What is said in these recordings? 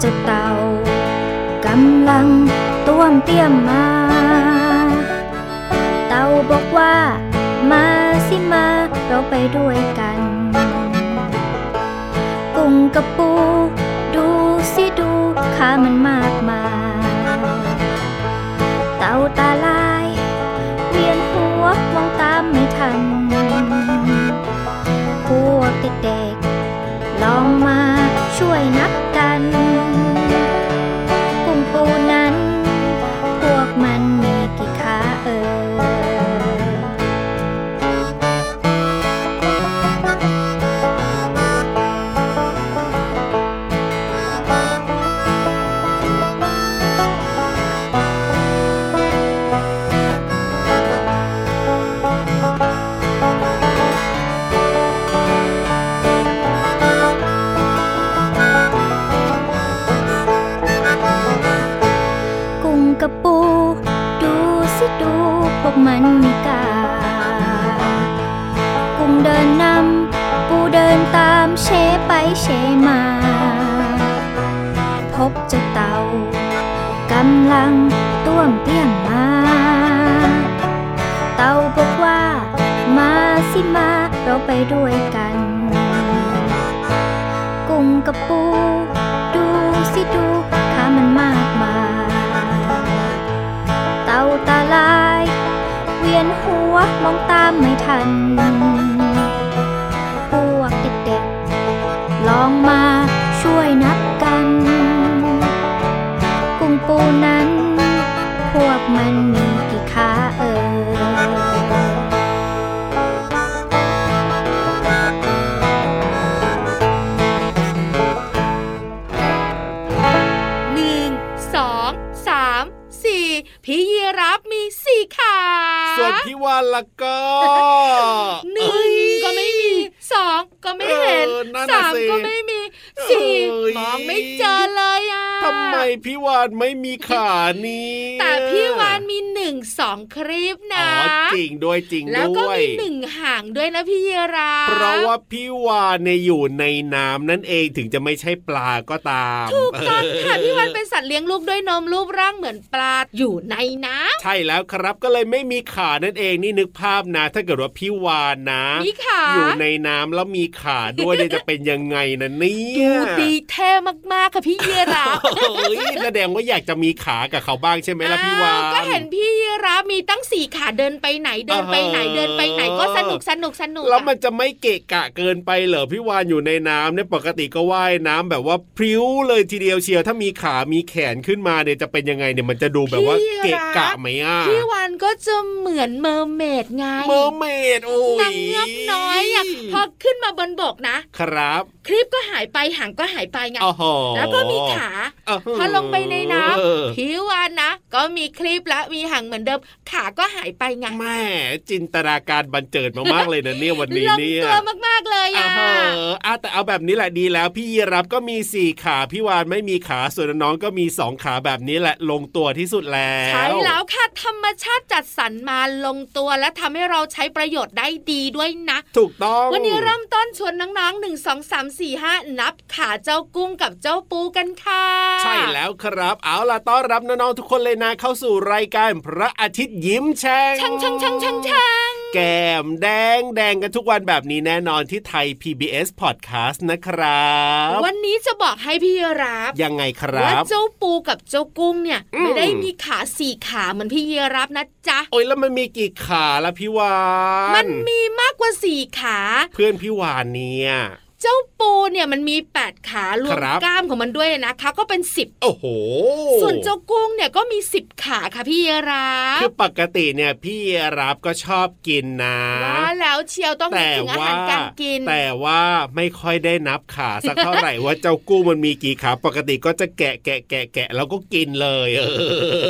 เจ้าเต่ากำลังต้วมเตี้ยมมา เต่าบอกว่า มาสิมาเราไปด้วยกัน กุ้งกับปู ดูสิดูขามันมากมายเต่าตาลาย เวียนหัวมองตามไม่ทัน พวกเด็กๆลองมาช่วยนับกัน หัวมองตามไม่ทัน วนพี่วานละก็หนึ่งก็ไม่มีสองก็ไม่เห็นเออนั่นน่ะสามสิก็ไม่มี สี่เอ้ยมองไม่เจอเลยอะทำไมพี่วานไม่มีขานี่แต่พี่วานมีหนึ่งสองครีบอ๋นะอจริงด้วยจริงแล้วก็ด้วยมีหนึ่งหางด้วยนะพี่ยีรับเพราะว่าพี่วานเนี่ยอยู่ในน้ำนั่นเองถึงจะไม่ใช่ปลาก็ตามถูกต้องค่ะพี่วานเป็นสัตว์เลี้ยงลูกด้วยนมรูปร่างเหมือนปลาอยู่ในน้ำใช่แล้วครับก็เลยไม่มีขานั่นเองนี่นึกภาพนะ ถ้าเกิดว่าพี่วานนะมีขาอยู่ในน้ำแล้วมีขาด้วยเนี่ยจะเป็นยังไงนะเนี่ดูยดีเท่มากๆค่ะพี่ยีรับเฮ้ยแสดงว่าอยากจะมีขากับเขาบ้างใช่ไหมล่ะพี่วานอ้ก็เห็นพี่ยีรับมีตั้งสี่ขาเดินไปไหนเดินไปไหนเออเดินไปไหนก็สนุกสนุกสนุกแล้วอะมันจะไม่เกะกะเกินไปเหรอพี่วานอยู่ในน้ำเนี่ยปกติก็ว่ายน้ำแบบว่าพริ้วเลยทีเดียวเชียวถ้ามีขามีแขนขึ้นมาเนี่ยจะเป็นยังไงเนี่ยมันจะดูแบบว่าเกะกะไหมอะพี่วานก็จะเหมือน mermaidไง mermaid โอ้ยนางเงือกน้อยอะพอขึ้นมาบนบกนะครับ ครีบก็หายไปหางก็หายไปไงอ๋อโหแล้วก็มีขาอ้าวพอลงไปในน้เออำพี่วานนะ ก็มีครีบและมีหางเหมือนเดิมขาก็หายไปไงแม่จินตนาการบรรเจิดมากๆเลยนะเนี่ยวันนี้ลงเนี่ยตัวมากๆเลยอ่าอะฮะอะแต่เอาแบบนี้แหละดีแล้ว พี่ยีราฟก็มีสี่ขาพี่วานไม่มีขาส่วนน้องก็มีสองขาแบบนี้แหละลงตัวที่สุดแล้วใช่แล้วค่ะธรรมชาติจัดสรรมาลงตัวและทำให้เราใช้ประโยชน์ได้ดีด้วยนะถูกต้องวันนี้เริ่มต้นชวนน้องๆหนึ่งสองสามสี่ห้านับขาเจ้ากุ้งกับเจ้าปูกันค่ะ ใช่แล้วครับ เอาล่ะต้อนรับน้องๆทุกคนเลยนะเข้าสู่รายการพระอาทิตย์ยิ้มแฉ่งช่างช่างช่างช่างช่างแก้มแดงแดงกันทุกวันแบบนี้แน่นอนที่ไทย PBS Podcast นะครับ วันนี้จะบอกให้พี่รับยังไงครัว่าบเจ้าปูกับเจ้ากุ้งเนี่ยอืมไม่ได้มีขาสี่ขาเหมือนพี่เยรับนะจ๊ะโอ้ยแล้วมันมีกี่ขาละพี่วานมันมีมากกว่าสี่ขา เพื่อนพี่วานเนี่ย เจ้าปูเนี่ยมันมีแปดขารวมครับกล้ามของมันด้วยนะคะ ก็เป็นสิบโอ้โห ส่วนเจ้ากุ้งเนี่ยก็มีสิบขาค่ะพี่ราฟคือปกติเนี่ยพี่รับก็ชอบกินนะว่าแล้วเชียวต้องนึกแต่ถึงอาว่าหารการกิน แต่ว่าไม่ค่อยได้นับขาสักเท่าไหร่ว่าเจ้ากุ้งมันมีกี่ขาปกติก็จะแกะแกะแกะแกะแล้วก็กินเลยเอ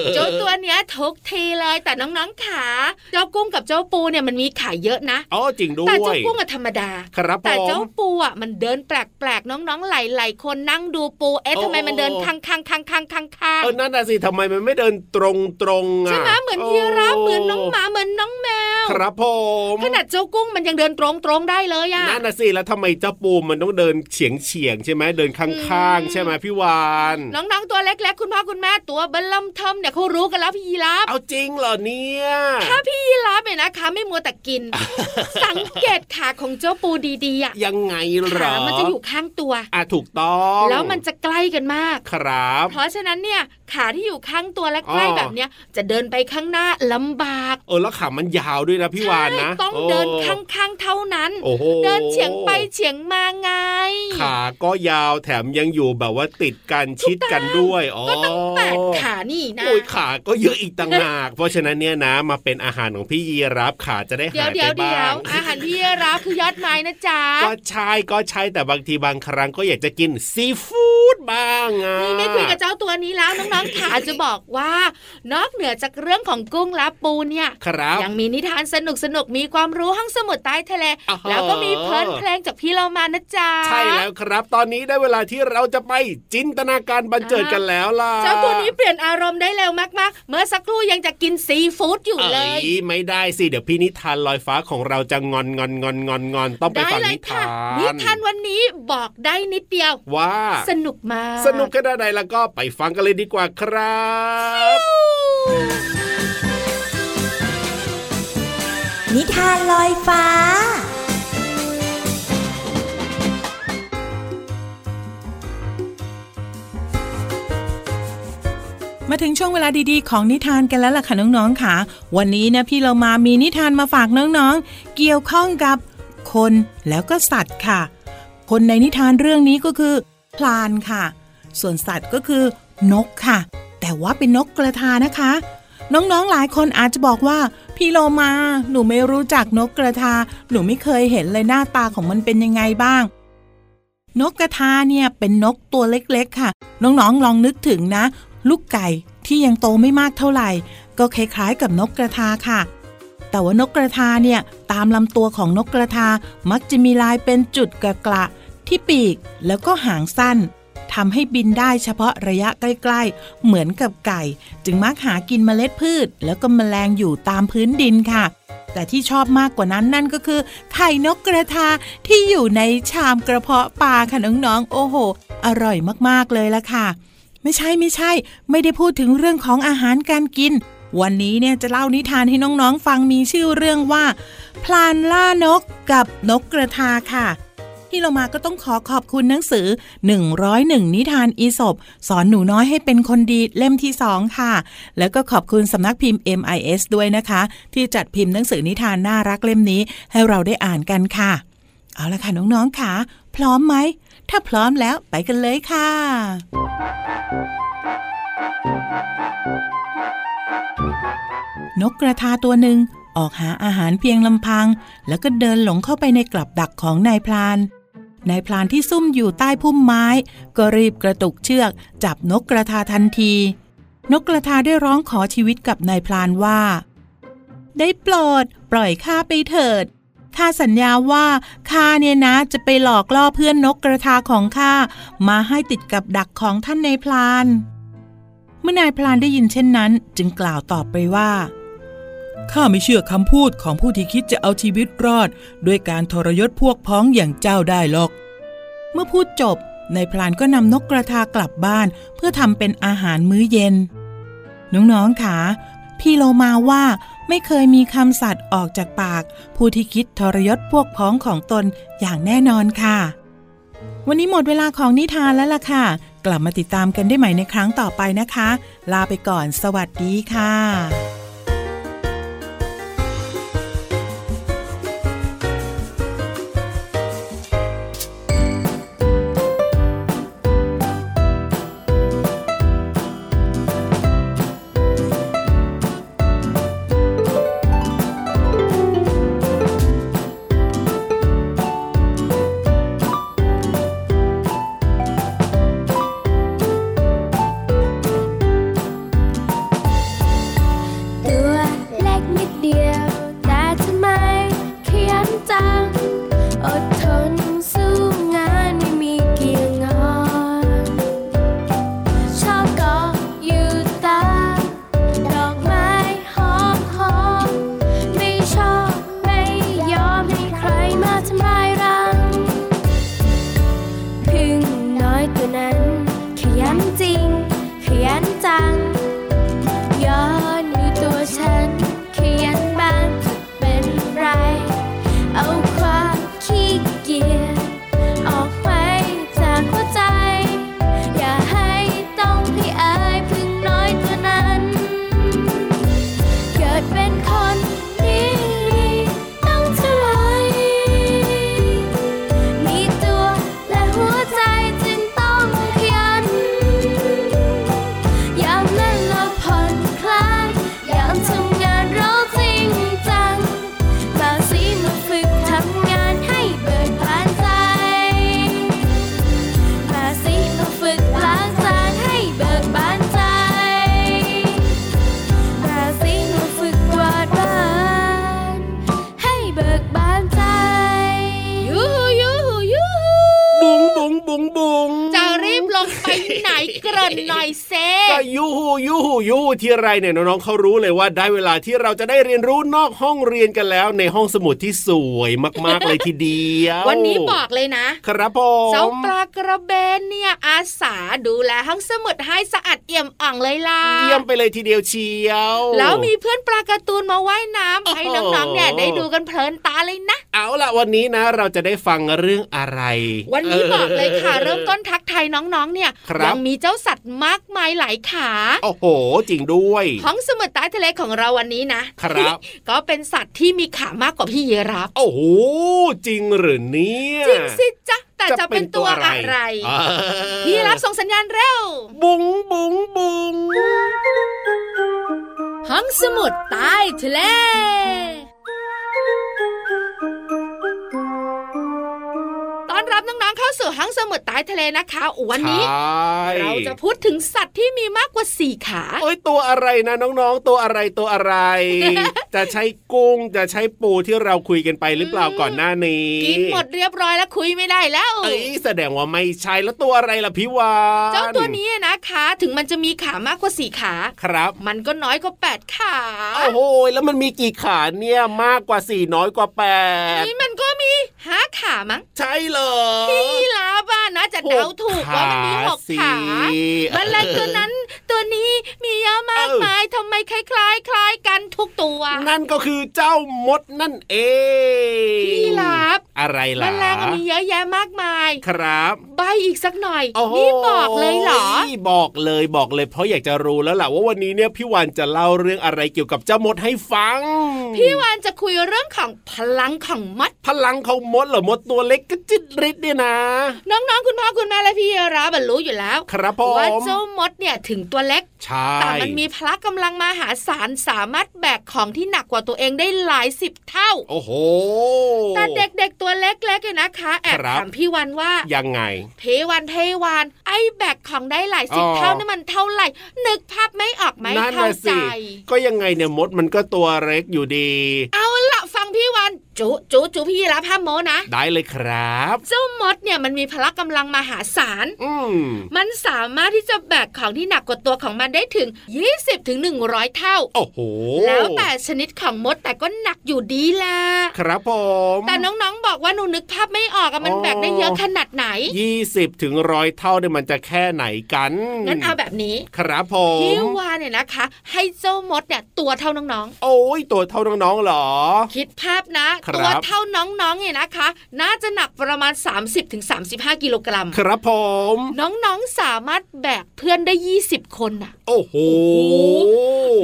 อเจ้าตัวเนี้ยทุกทีเลยแต่น้องๆขาเจ้ากุ้งกับเจ้าปูเนี่ยมันมีขาเยอะนะอ๋อจริงด้วแต่เจ้ายกุ้งอะธรรมดาครับผแต่เจ้ามปูอะมันเดินแปลกๆ น้องๆ หลายๆ คนนั่งดูปูเอ๊ะโอ้ทำไมมันเดินข้างๆข้างๆข้างๆข้างๆเออนั่นน่ะสิทำไมมันไม่เดินตรงตรงๆอะใช่ไหมเหมือนยีราฟเหมือนน้องหมาเหมือนน้องแมว ครับผมขนาดเจ้ากุ้งมันยังเดินตรงๆได้เลยอะนั่นน่ะสิแล้วทำไมเจ้าปูมันต้องเดินเฉียงเฉียงๆใช่ไหมเดินข้างๆใช่ไหมพี่วานน้องๆตัวเล็กๆคุณพ่อคุณแม่ตัวเบลลัมเทิมเนี่ยเขารู้กันแล้วพี่ยีราฟเอาจริงเหรอเนี่ยถ้าพี่ยีราฟเนี่ยนะคะไม่มัวแต่กิน สังเกตขาของเจ้าปูดีๆอะยังไงเหรขาอมันจะอยู่ข้างตัวอะถูกต้อง แล้วมันจะใกล้กันมากครับ เพราะฉะนั้นเนี่ยขาที่อยู่ข้างตัวและอ๋อใกล้แบบเนี้ยจะเดินไปข้างหน้าลำบากเออแล้วขามันยาวด้วยนะพี่วานนะใช่ต้องโเดินข้างๆเท่านั้นโอ้โหเดินเฉียงไปเฉียงมาไง ขาก็ยาวแถมยังอยู่แบบว่าติดกันชิดกันด้วยอ๋อก็ต้องแปดขานี่นะโอ้ยขาก็เยอะอีกต่างหากเพราะฉะนั้นเนี่ยนะมาเป็นอาหารของพี่ยีรับขาจะได้เดี๋ยหาวยเดี๋ไปยวเดี๋ยบ้าวงอาหารที่รับคือยอดไม้นะจ๊ะก็ใช่ก็ใช่แต่บางทีบางครั้งก็อยากจะกินซีฟู้ด บ้างอะนี่ไม่คุยกับเจ้าตัวนี้แล้วน้องๆขาจะบอกว่านอกเหนือจากเรื่องของกุ้งและปูเนี่ยครับยังมีนิทานสนุกสนุกๆมีความรู้ห้องสมุดใต้ทะเลอ่าฮะแล้วก็มีเพลินเพลงจากพี่เรามานะจ๊ะใช่แล้วครับ ตอนนี้ได้เวลาที่เราจะไปจินตนาการบันเจิดกันแล้วล่ะเจ้าตัวนี้เปลี่ยนอารมณ์ได้เร็วมากๆ เมื่อสักครู่ยังจะกินซีฟู้ดอยู่เลยอ้ไม่ได้สิเดี๋ยวพี่นิทานลอยฟ้าของเราจะงอนงอนงอนงอนงอนต้องไปได้ฟังเลนิยค่ะทานนิทานวันนี้บอกได้นิดเดียวว่าสนุกมาก สนุกขนาดไหนแล้วก็ไปฟังกันเลยดีกว่าครับนิทานลอยฟ้ามาถึงช่วงเวลาดีๆ ของนิทานกันแล้วล่ะค่ะน้องๆค่ะ วันนี้นะพี่เรามามีนิทานมาฝากน้องๆ เกี่ยวข้องกับคนแล้วก็สัตว์ค่ะ คนในนิทานเรื่องนี้ก็คือ พลานค่ะ ส่วนสัตว์ก็คือนกค่ะ แต่ว่าเป็นนกกระทานะคะ น้องๆหลายคนอาจจะบอกว่า พี่โลมา หนูไม่รู้จักนกกระทา หนูไม่เคยเห็นเลยหน้าตาของมันเป็นยังไงบ้าง นกกระทาเนี่ยเป็นนกตัวเล็กๆ ค่ะ น้องๆลองนึกถึงนะ ลูกไก่ที่ยังโตไม่มากเท่าไหร่ ก็คล้ายๆกับนกกระทาค่ะแต่ว่านกกระทาเนี่ยตามลำตัวของนกกระทามักจะมีลายเป็นจุดกระกระ ที่ปีกแล้วก็หางสั้นทำให้บินได้เฉพาะระยะใกล้ๆ เหมือนกับไก่ จึงมักหากินเมล็ดพืช แล้วก็แมลงอยู่ตามพื้นดินค่ะ แต่ที่ชอบมากกว่านั้นนั่นก็คือ ไข่นกกระทาที่อยู่ในชามกระเพาะปลาค่ะน้องๆ โอ้โห อร่อยมากๆเลยละค่ะ ไม่ใช่ไม่ใช่ ไม่ได้พูดถึงเรื่องของอาหารการกิน วันนี้เนี่ยจะเล่านิทานให้น้องๆ ฟังมีชื่อเรื่องว่า พลานล่านกกับนกกระทาค่ะ ที่เรามาก็ต้องขอขอบคุณหนังสือ 101 นิทานอีสบสอนหนูน้อยให้เป็นคนดีเล่มที่2ค่ะ แล้วก็ขอบคุณสำนักพิมพ์ MIS ด้วยนะคะ ที่จัดพิมพ์หนังสือนิทานน่ารักเล่มนี้ให้เราได้อ่านกันค่ะ เอาละค่ะน้องๆค่ะ พร้อมไหม ถ้าพร้อมแล้วไปกันเลยค่ะนกกระทาตัวหนึ่งออกหาอาหารเพียงลำพัง แล้วก็เดินหลงเข้าไปในกลับดักของนายพลาน นายพลานที่ซุ่มอยู่ใต้พุ่มไม้ ก็รีบกระตุกเชือก จับนกกระทาทันที นกกระทาได้ร้องขอชีวิตกับนายพลานว่า ได้โปรดปล่อยข้าไปเถิดข้าสัญญาว่าข้าเนี่ยนะจะไปหลอกล่อเพื่อนนกกระทาของข้ามาให้ติดกับดักของท่านนายพลาน เมื่อนายพลานได้ยินเช่นนั้น จึงกล่าวตอบไปว่า ข้าไม่เชื่อคำพูดของผู้ที่คิดจะเอาชีวิตรอด ด้วยการทรยศพวกพ้องอย่างเจ้าได้หรอก เมื่อพูดจบนายพลานก็นำนกกระทากลับบ้านเพื่อทำเป็นอาหารมื้อเย็น น้องๆค่ะพี่โลมาว่าไม่เคยมีคำสัตย์ออกจากปาก ผู้ที่คิดทรยศพวกพ้องของตนอย่างแน่นอนค่ะ วันนี้หมดเวลาของนิทานแล้วล่ะค่ะ กลับมาติดตามกันได้ใหม่ในครั้งต่อไปนะคะ ลาไปก่อน สวัสดีค่ะ ที่ไรเนี่ยน้องๆเขารู้เลยว่าได้เวลาที่เราจะได้เรียนรู้นอกห้องเรียนกันแล้ว ในห้องสมุดที่สวยมากๆเลยทีเดียว วันนี้บอกเลยนะ ครับผมเจ้าปลากระเบนเนี่ยอาสาดูแลห้องสมุดให้สะอาดเอี่ยมอ่องเลยล่ะเยี่ยมไปเลยทีเดียวเชียว แล้วมีเพื่อนปลาการ์ตูนมาว่ายน้ำโอ้โหให้น้องๆเนี่ยได้ดูกันเพลินตาเลยนะ เอาล่ะวันนี้นะ เราจะได้ฟังเรื่องอะไร วันนี้บอกเลยค่ะ เริ่มต้นทักทายน้องๆเนี่ยครับยัมีเจ้าสัตว์มากมายหลายขาโอ้โหจริงด้วย ห้องสมุดใต้ทะเลของเราวันนี้นะ ครับ ก็เป็นสัตว์ที่มีขามากกว่าพี่เยรับ โอ้โห จริงหรือเนี่ยจริงสิจ๊ะแต่จะเป็นตัวอะไรอ่าพี่เยรับส่งสัญญาณเร็ว บุ้งบุ้งบุ้งห้องสมุดใต้ทะเล นรับน้องๆเข้าสู่ห้องสมุดใต้ทะเลนะคะวันนี้ใช่เราจะพูดถึงสัตว์ที่มีมากกว่าสี่ขาเอ้ยตัวอะไรนะน้องๆ ตัวอะไรตัวอะไร จะใช้กุ้งจะใช้ปูที่เราคุยกันไปหรือเปล่าก่อนหน้านี้กินหมดเรียบร้อยแล้วคุยไม่ได้แล้วเอ้ยแสดงว่าไม่ใช่แล้วตัวอะไรล่ะพี่วานเจ้าตัวนี้นะคะ ถึงมันจะมีขามากกว่าสี่ขาครับ มันก็น้อยกว่าแปดขาโอ้โหแล้วมันมีกี่ขาเนี่ยมากกว่าสี่น้อยกว่าแปดนี่มันก็มีห้าขามั้งใช่เหรอพี่ลาบ้านะจะเดาถูกว่ามันมีหกสิขาแมลงตัวนั้นตัวนี้มีเยอะมากมายทำไมคล้ายๆคล้ายกันทุกตัว นั่นก็คือเจ้ามดนั่นเองพี่ลาบอะไรแมล่ะลงมีเยอะแยะมากมาย ครับ ใบอีกสักหน่อยโอ้โหนี่บอกเลยเหรอบอกเลยบอกเลย เพราะอยากจะรู้แล้วล่ะว่าวันนี้เนี่ยพี่วานจะเล่าเรื่องอะไรเกี่ยวกับเจ้ามดให้ฟัง พี่วานจะคุยเรื่องของพลังของมัดพลังของมดเหรอมดตัวเล็กก็จิตริดเนี่ยนะ น้องๆคุณพ่อคุณแม่และพี่ราบรรรู้อยู่แล้ว ครับผมว่าเจ้ามดเนี่ยถึงตัวเล็กใช่แต่มันมีพละกำลังมหาศาลสามารถแบกของที่หนักกว่าตัวเองได้หลายสิบเท่า โอ้โหแต่เด็กๆตัวเล็กๆเนี่ยนะคะแอบครับถามพี่วันว่ายังไงเพวันเพวัน ไอ้แบกของได้หลายสิบอ๋อเท่านี่มันเท่าไหร่ นึกภาพไม่ออกไหมนั่นเข้าน่ะใจสิก็ยังไงเนี่ยมดมันก็ตัวเล็กอยู่ดี เอาละฟั งพี่วันจุจุจุพี่รับห้ามโมนะ ได้เลยครับเจ้ามดเนี่ยมันมีพละกำลังมหาศาลอืมมันสามารถที่จะแบกของที่หนักกว่าตัวของมันได้ถึง20ถึง100 เท่า โอ้โห แล้วแต่ชนิดของมดแต่ก็หนักอยู่ดีแหละครับผม แต่น้องๆบอกว่าหนูนึกภาพไม่ออกอะมันอ๋อแบกได้เยอะขนาดไหนยี่สิบถึงร้อยเท่าเนี่ยมันจะแค่ไหนกันงั้นเอาแบบนี้ ครับผมพี่วานเนี่ยนะคะ ให้เจ้ามดเนี่ยตัวเท่าน้องโอ้ยตัวเท่าน้องๆเหรอๆคิดภาพนะครับตัวเท่าน้องๆเนี่ยนะคะ น่าจะหนักประมาณ 30-35 กิโลกรัม ครับผม น้องๆสามารถแบกเพื่อนได้ 20 คนน่ะ โอ้โห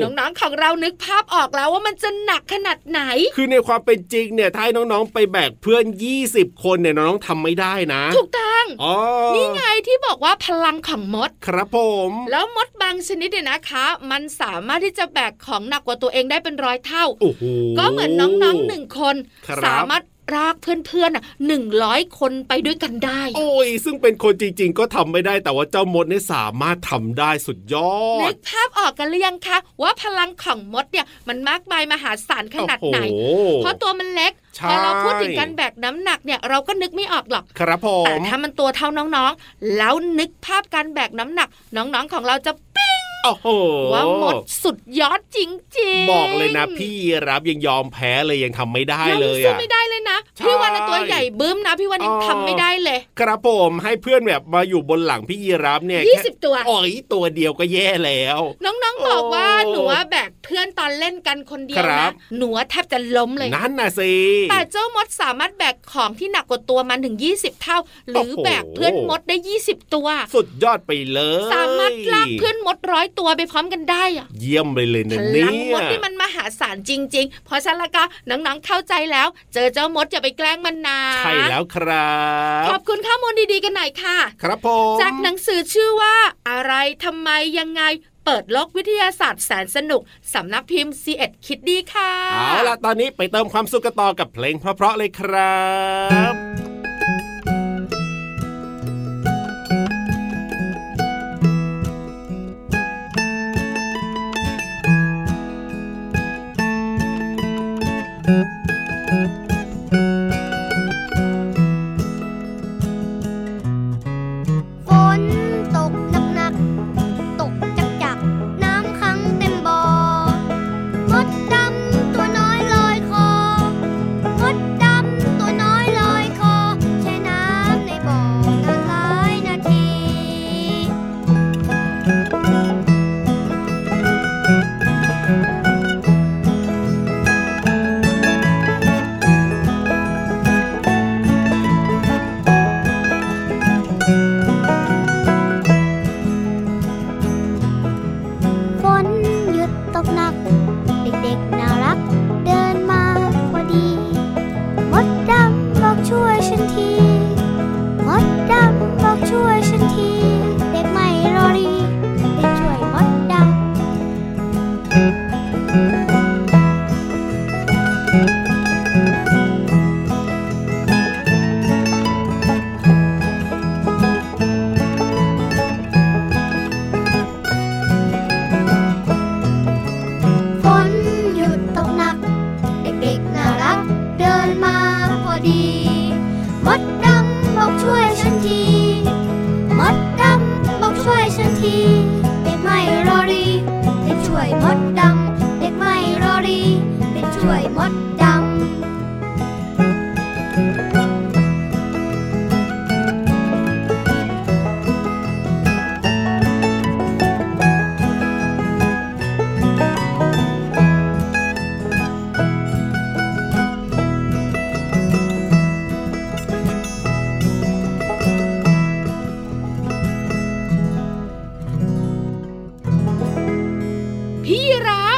น้องๆของเรานึกภาพออกแล้วว่ามันจะหนักขนาดไหน คือในความเป็นจริงเนี่ยถ้าให้น้องๆ ไปแบกเพื่อน 20 คนเนี่ยน้องๆทำไม่ได้นะ ถูกต้องอ๋อนี่ไงที่บอกว่าพลังของมด ครับผม แล้วมดบางชนิดเนี่ยนะคะ มันสามารถที่จะแบกของหนักกว่าตัวเองได้เป็นร้อยเท่าโอ้โหก็เหมือนน้องๆหนึ่งคนครับสามารถรากเพื่อนๆอะหนึ่งร้อยคนไปด้วยกันได้ โอ้ย ซึ่งเป็นคนจริง ๆ ก็ทำไม่ได้แต่ว่าเจ้ามดเนี่ยสามารถทำได้สุดยอนึดกภาพออกกันหรือยังคะว่าพลังของมดเนี่ยมันมากมายมหาศาลขนาดไหนโอ้โเพราะตัวมันเล็กใช่พอเราพูดถึงการแบกน้ำหนักเนี่ยเราก็นึกไม่ออกหรอกครับผแต่มถ้ามันตัวเท่าน้องๆ แล้วนึกภาพการแบกน้ำหนัก น้องๆของเราจะปิ้ง โอ้โหว่าหมดสุดยอดจริงๆ บอกเลยนะพี่รับยังยอมแพ้เลยยังทำไม่ได้เราเลยังยสู้อะไม่ได้เลยนะใช่พี่วันนะตัวใหญ่บึ้มนะพี่วันยังอ๋อทำไม่ได้เลย ครับผมให้เพื่อนแบบมาอยู่บนหลังพี่ยีรับเนี่ยยี่แค่สิบตัวโอ้ยตัวเดียวก็แย่แล้ว น้องๆบอกว่าโอ้หนูว่าแบกเพื่อนตอนเล่นกันคนเดียวครันะบหนูว่าแทบจะล้มเลยนั่นน่ะสิแต่เจ้ามดสามารถแบกของที่หนักกว่าตัวมันถึง 20 เท่า หรือโอ้โหแบกเพื่อนมดได้ 20 ตัว สุดยอดไปเลย สามารถลากเพื่อนมดร้อยตัวไปพร้อมกันได้อะเยี่ยมไปเลยพนะลัเนี่งมดยที่มันมหาศาลจริง ๆ เพราะฉะนั้นและก็น้องๆเข้าใจแล้ว เจอเจ้ามดอย่าไปแกล้งมันนะใช่แล้วครับ ขอบคุณข้อมูลดีๆกันหน่อยค่ะ ครับผมจากหนังสือชื่อว่าอะไรทำไมยังไงเปิดโลกวิทยาศาสตร์แสนสนุก สำนักพิมพ์ c ีเอ็ดคิดดีค่ะ เอาล่ะ ตอนนี้ไปเติมความสุขกันต่อกับเพลงเพราะๆเลยครับ ฝน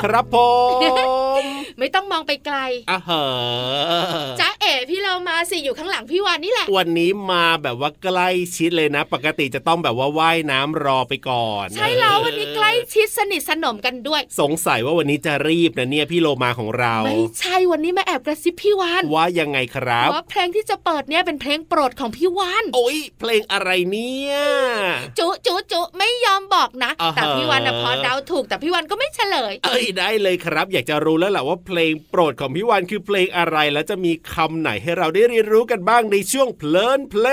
ครับผม ไม่ต้องมองไปไกลอะเหอะจ้าเอ๋พี่เรามาสิอยู่ข้างหลังพี่วานนี่แหละ วันนี้มาแบบว่าใกล้ชิดเลยนะ ปกติจะต้องแบบว่าว่ายน้ำรอไปก่อน ใช่แล้ววันนี้ใกล้ชิดสนิทสนมกันด้วย สงสัยว่าวันนี้จะรีบนะเนี่ยพี่โลมาของเรา ไม่ใช่วันนี้มาแอบกระซิบพี่วานว่ายังไงครับว่าเพลงที่จะเปิดเนี่ยเป็นเพลงโปรดของพี่วานโอ้ยเพลงอะไรเนี่ยจุจุจุไม่ยอมบอกนะอ่าฮะแต่พี่วานนะพอเดาถูกแต่พี่วานก็ไม่เฉลย เอ้ยได้เลยครับ อยากจะรู้แล้วแหละว่าเพลงโปรดของพี่วันคือเพลงอะไร และจะมีคำไหนให้เราได้เรียนรู้กันบ้างในช่วงเพลินเพล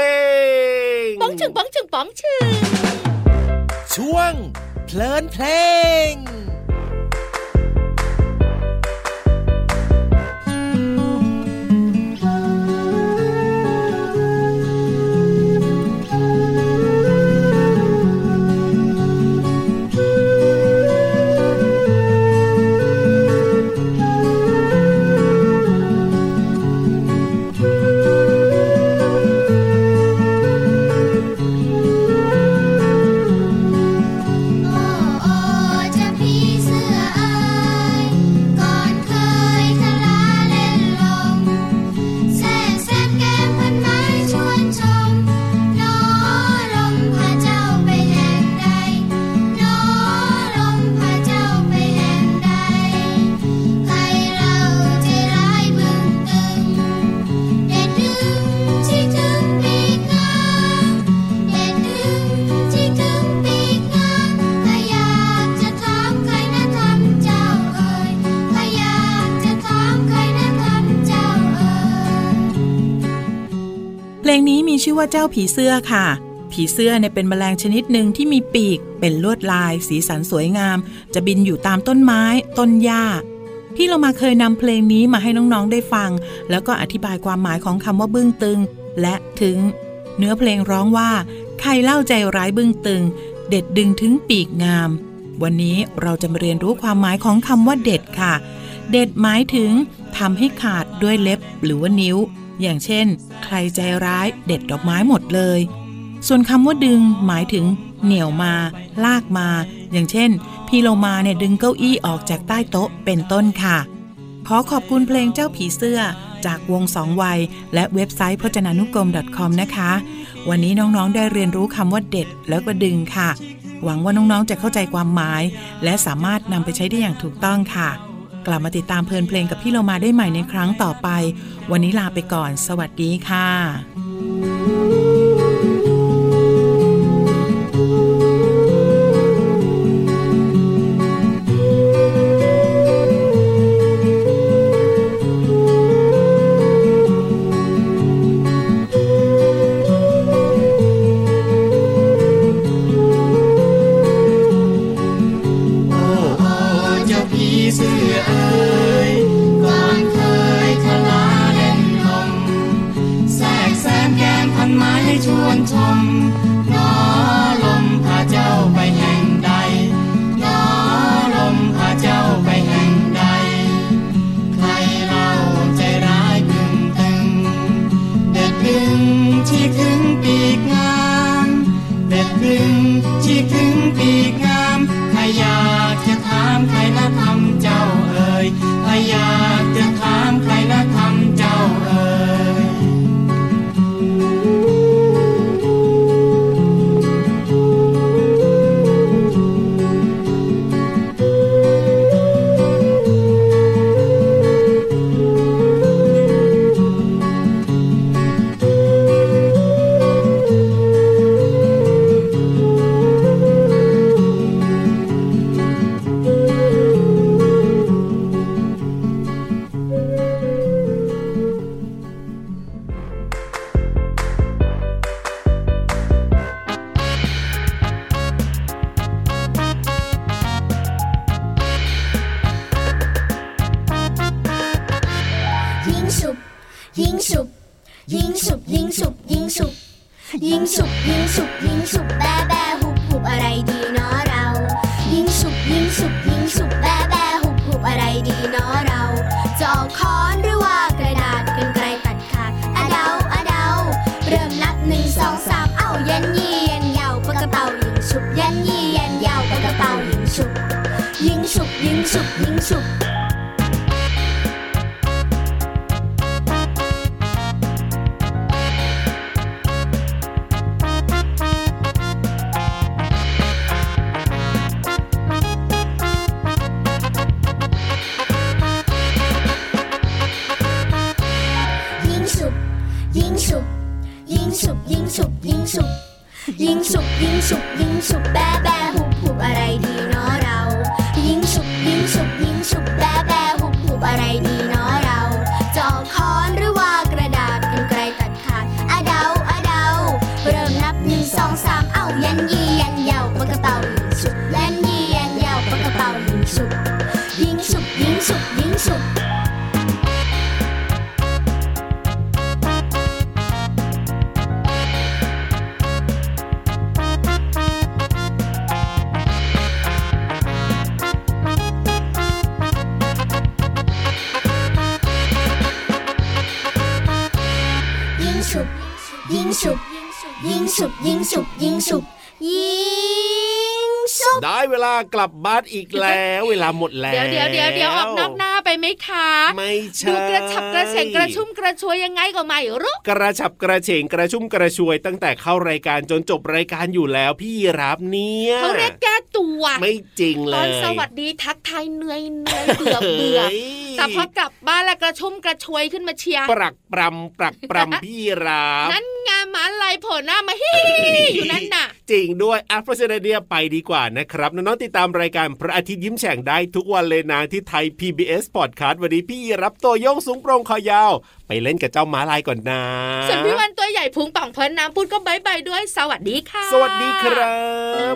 งป้องชึงป้องชึงป้องชึงช่วงเพลินเพลง ชื่อว่าเจ้าผีเสื้อค่ะ ผีเสื้อเนี่ยเป็นแมลงชนิดหนึ่งที่มีปีก เป็นลวดลาย สีสันสวยงาม จะบินอยู่ตามต้นไม้ ต้นหญ้าพี่เรามาเคยนำเพลงนี้มาให้น้องๆได้ฟัง แล้วก็อธิบายความหมายของคำว่าบึ้งตึง และถึง เนื้อเพลงร้องว่า ใครเล่าใจร้ายบึ้งตึง เด็ดดึงถึงปีกงาม วันนี้เราจะมาเรียนรู้ความหมายของคำว่าเด็ดค่ะ เด็ดหมายถึงทำให้ขาดด้วยเล็บหรือว่านิ้ว อย่างเช่น ใครใจร้ายเด็ดดอกไม้หมดเลย ส่วนคำว่าดึงหมายถึง เหนี่ยวมา ลากมา อย่างเช่น พี่โลมาเนี่ยดึงเก้าอี้ออกจากใต้โต๊ะเป็นต้นค่ะ ขอขอบคุณเพลงเจ้าผีเสื้อจากวงสองวัย และเว็บไซต์พจนานุกรม .com นะคะ วันนี้น้องๆได้เรียนรู้คำว่าเด็ดแล้วก็ดึงค่ะ หวังว่าน้องๆจะเข้าใจความหมาย และสามารถนำไปใช้ได้อย่างถูกต้องค่ะ กลับมาติดตามเพลินเพลงกับพี่เรามาได้ใหม่ในครั้งต่อไป วันนี้ลาไปก่อน สวัสดีค่ะ 英雄，英雄。ากลับบ้านอีกแล้วเวลาหมดแล้ว เดี๋ยวเดี๋ยวเดี๋ยวเดี๋ยวออกนอกหน้าไปไหมคะไม่ใช่ดูกระฉับกระเฉงกระชุ่มกระชวยยังไงก็ไม่รู้กระฉับกระเฉงกระชุ่มกระชวย ตั้งแต่เข้ารายการจนจบรายการอยู่แล้วพี่รับเนี่ยเขาเรียกแก้ตัว ไม่จริงเลตอนยสวัสดีทักทายเหนื่อยเหนื่อยเบื่อเบื่อฮ้ยแต่พอกลับบ้านแล้วกระชุ่มกระชวยขึ้นมาเชียร์ปรักปรำปรักปรำพี่รับนั่นไงานหมาลายโผล่หน้ามาฮิอยู่นั่นน่ะ จริงด้วยอะเพราะฉะนั้นเนี่ยไปดีกว่านะครับน้องๆติดตามรายการพระอาทิตย์ยิ้มแฉ่งได้ทุกวันเลยนะที่ไทย PBS Podcast วันนี้พี่รับตัวโยงสูงโปรงคอยาว ไปเล่นกับเจ้าม้าลายก่อนนะส่วนพี่วันตัวใหญ่พุงป่องพ้นน้ำพูดก็บายบายด้วย สวัสดีค่ะ สวัสดีครับ